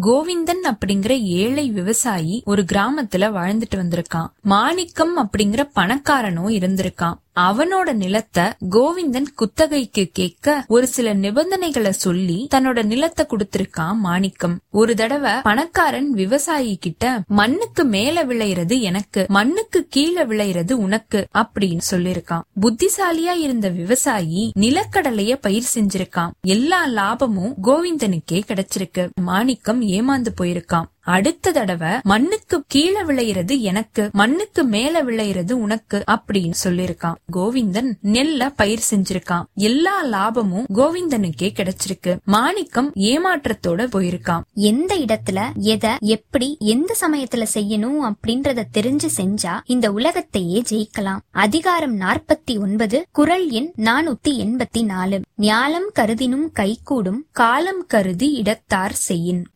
கோவிந்தன் அப்படிங்கிற ஏழை விவசாயி ஒரு கிராமத்துல வாழ்ந்துட்டு வந்திருக்கான். மாணிக்கம் அப்படிங்கிற பணக்காரனும் இருந்திருக்கான். அவனோட நிலத்தை கோவிந்தன் குத்தகைக்கு கேட்க ஒரு சில நிபந்தனைகளை சொல்லி தன்னோட நிலத்தை கொடுத்திருக்கான் மாணிக்கம். ஒரு தடவை பணக்காரன் விவசாயி கிட்ட மண்ணுக்கு மேல விளையிறது எனக்கு மண்ணுக்கு கீழே விளையிறது உனக்கு அப்படின்னு சொல்லிருக்கான் புத்திசாலியா இருந்த விவசாயி நிலக்கடலைய பயிர் செஞ்சிருக்கான். எல்லா லாபமும் கோவிந்தனுக்கே கிடைச்சிருக்கு. மாணிக்கம் ஏமாந்து போயிருக்கான். அடுத்த தடவை மண்ணுக்கு கீழே விளையிறது எனக்கு மண்ணுக்கு மேல விளையிறது உனக்கு அப்படின்னு சொல்லிருக்கான் கோவிந்தன் நெல்ல பயிர் செஞ்சிருக்கான். எல்லா லாபமும் கோவிந்தனுக்கே கிடைச்சிருக்கு. மாணிக்கம் ஏமாற்றத்தோட போயிருக்கான். எந்த இடத்துல எதை எப்படி எந்த சமயத்துல செய்யணும் அப்படின்றத தெரிஞ்சு செஞ்சா இந்த உலகத்தையே ஜெயிக்கலாம். அதிகாரம் நாற்பத்தி ஒன்பது குரல் எண் நானூத்தி எண்பத்தி நாலு. ஞாலம் கருதினும் கைகூடும் காலம் கருதி இடத்தார் செய்யின்.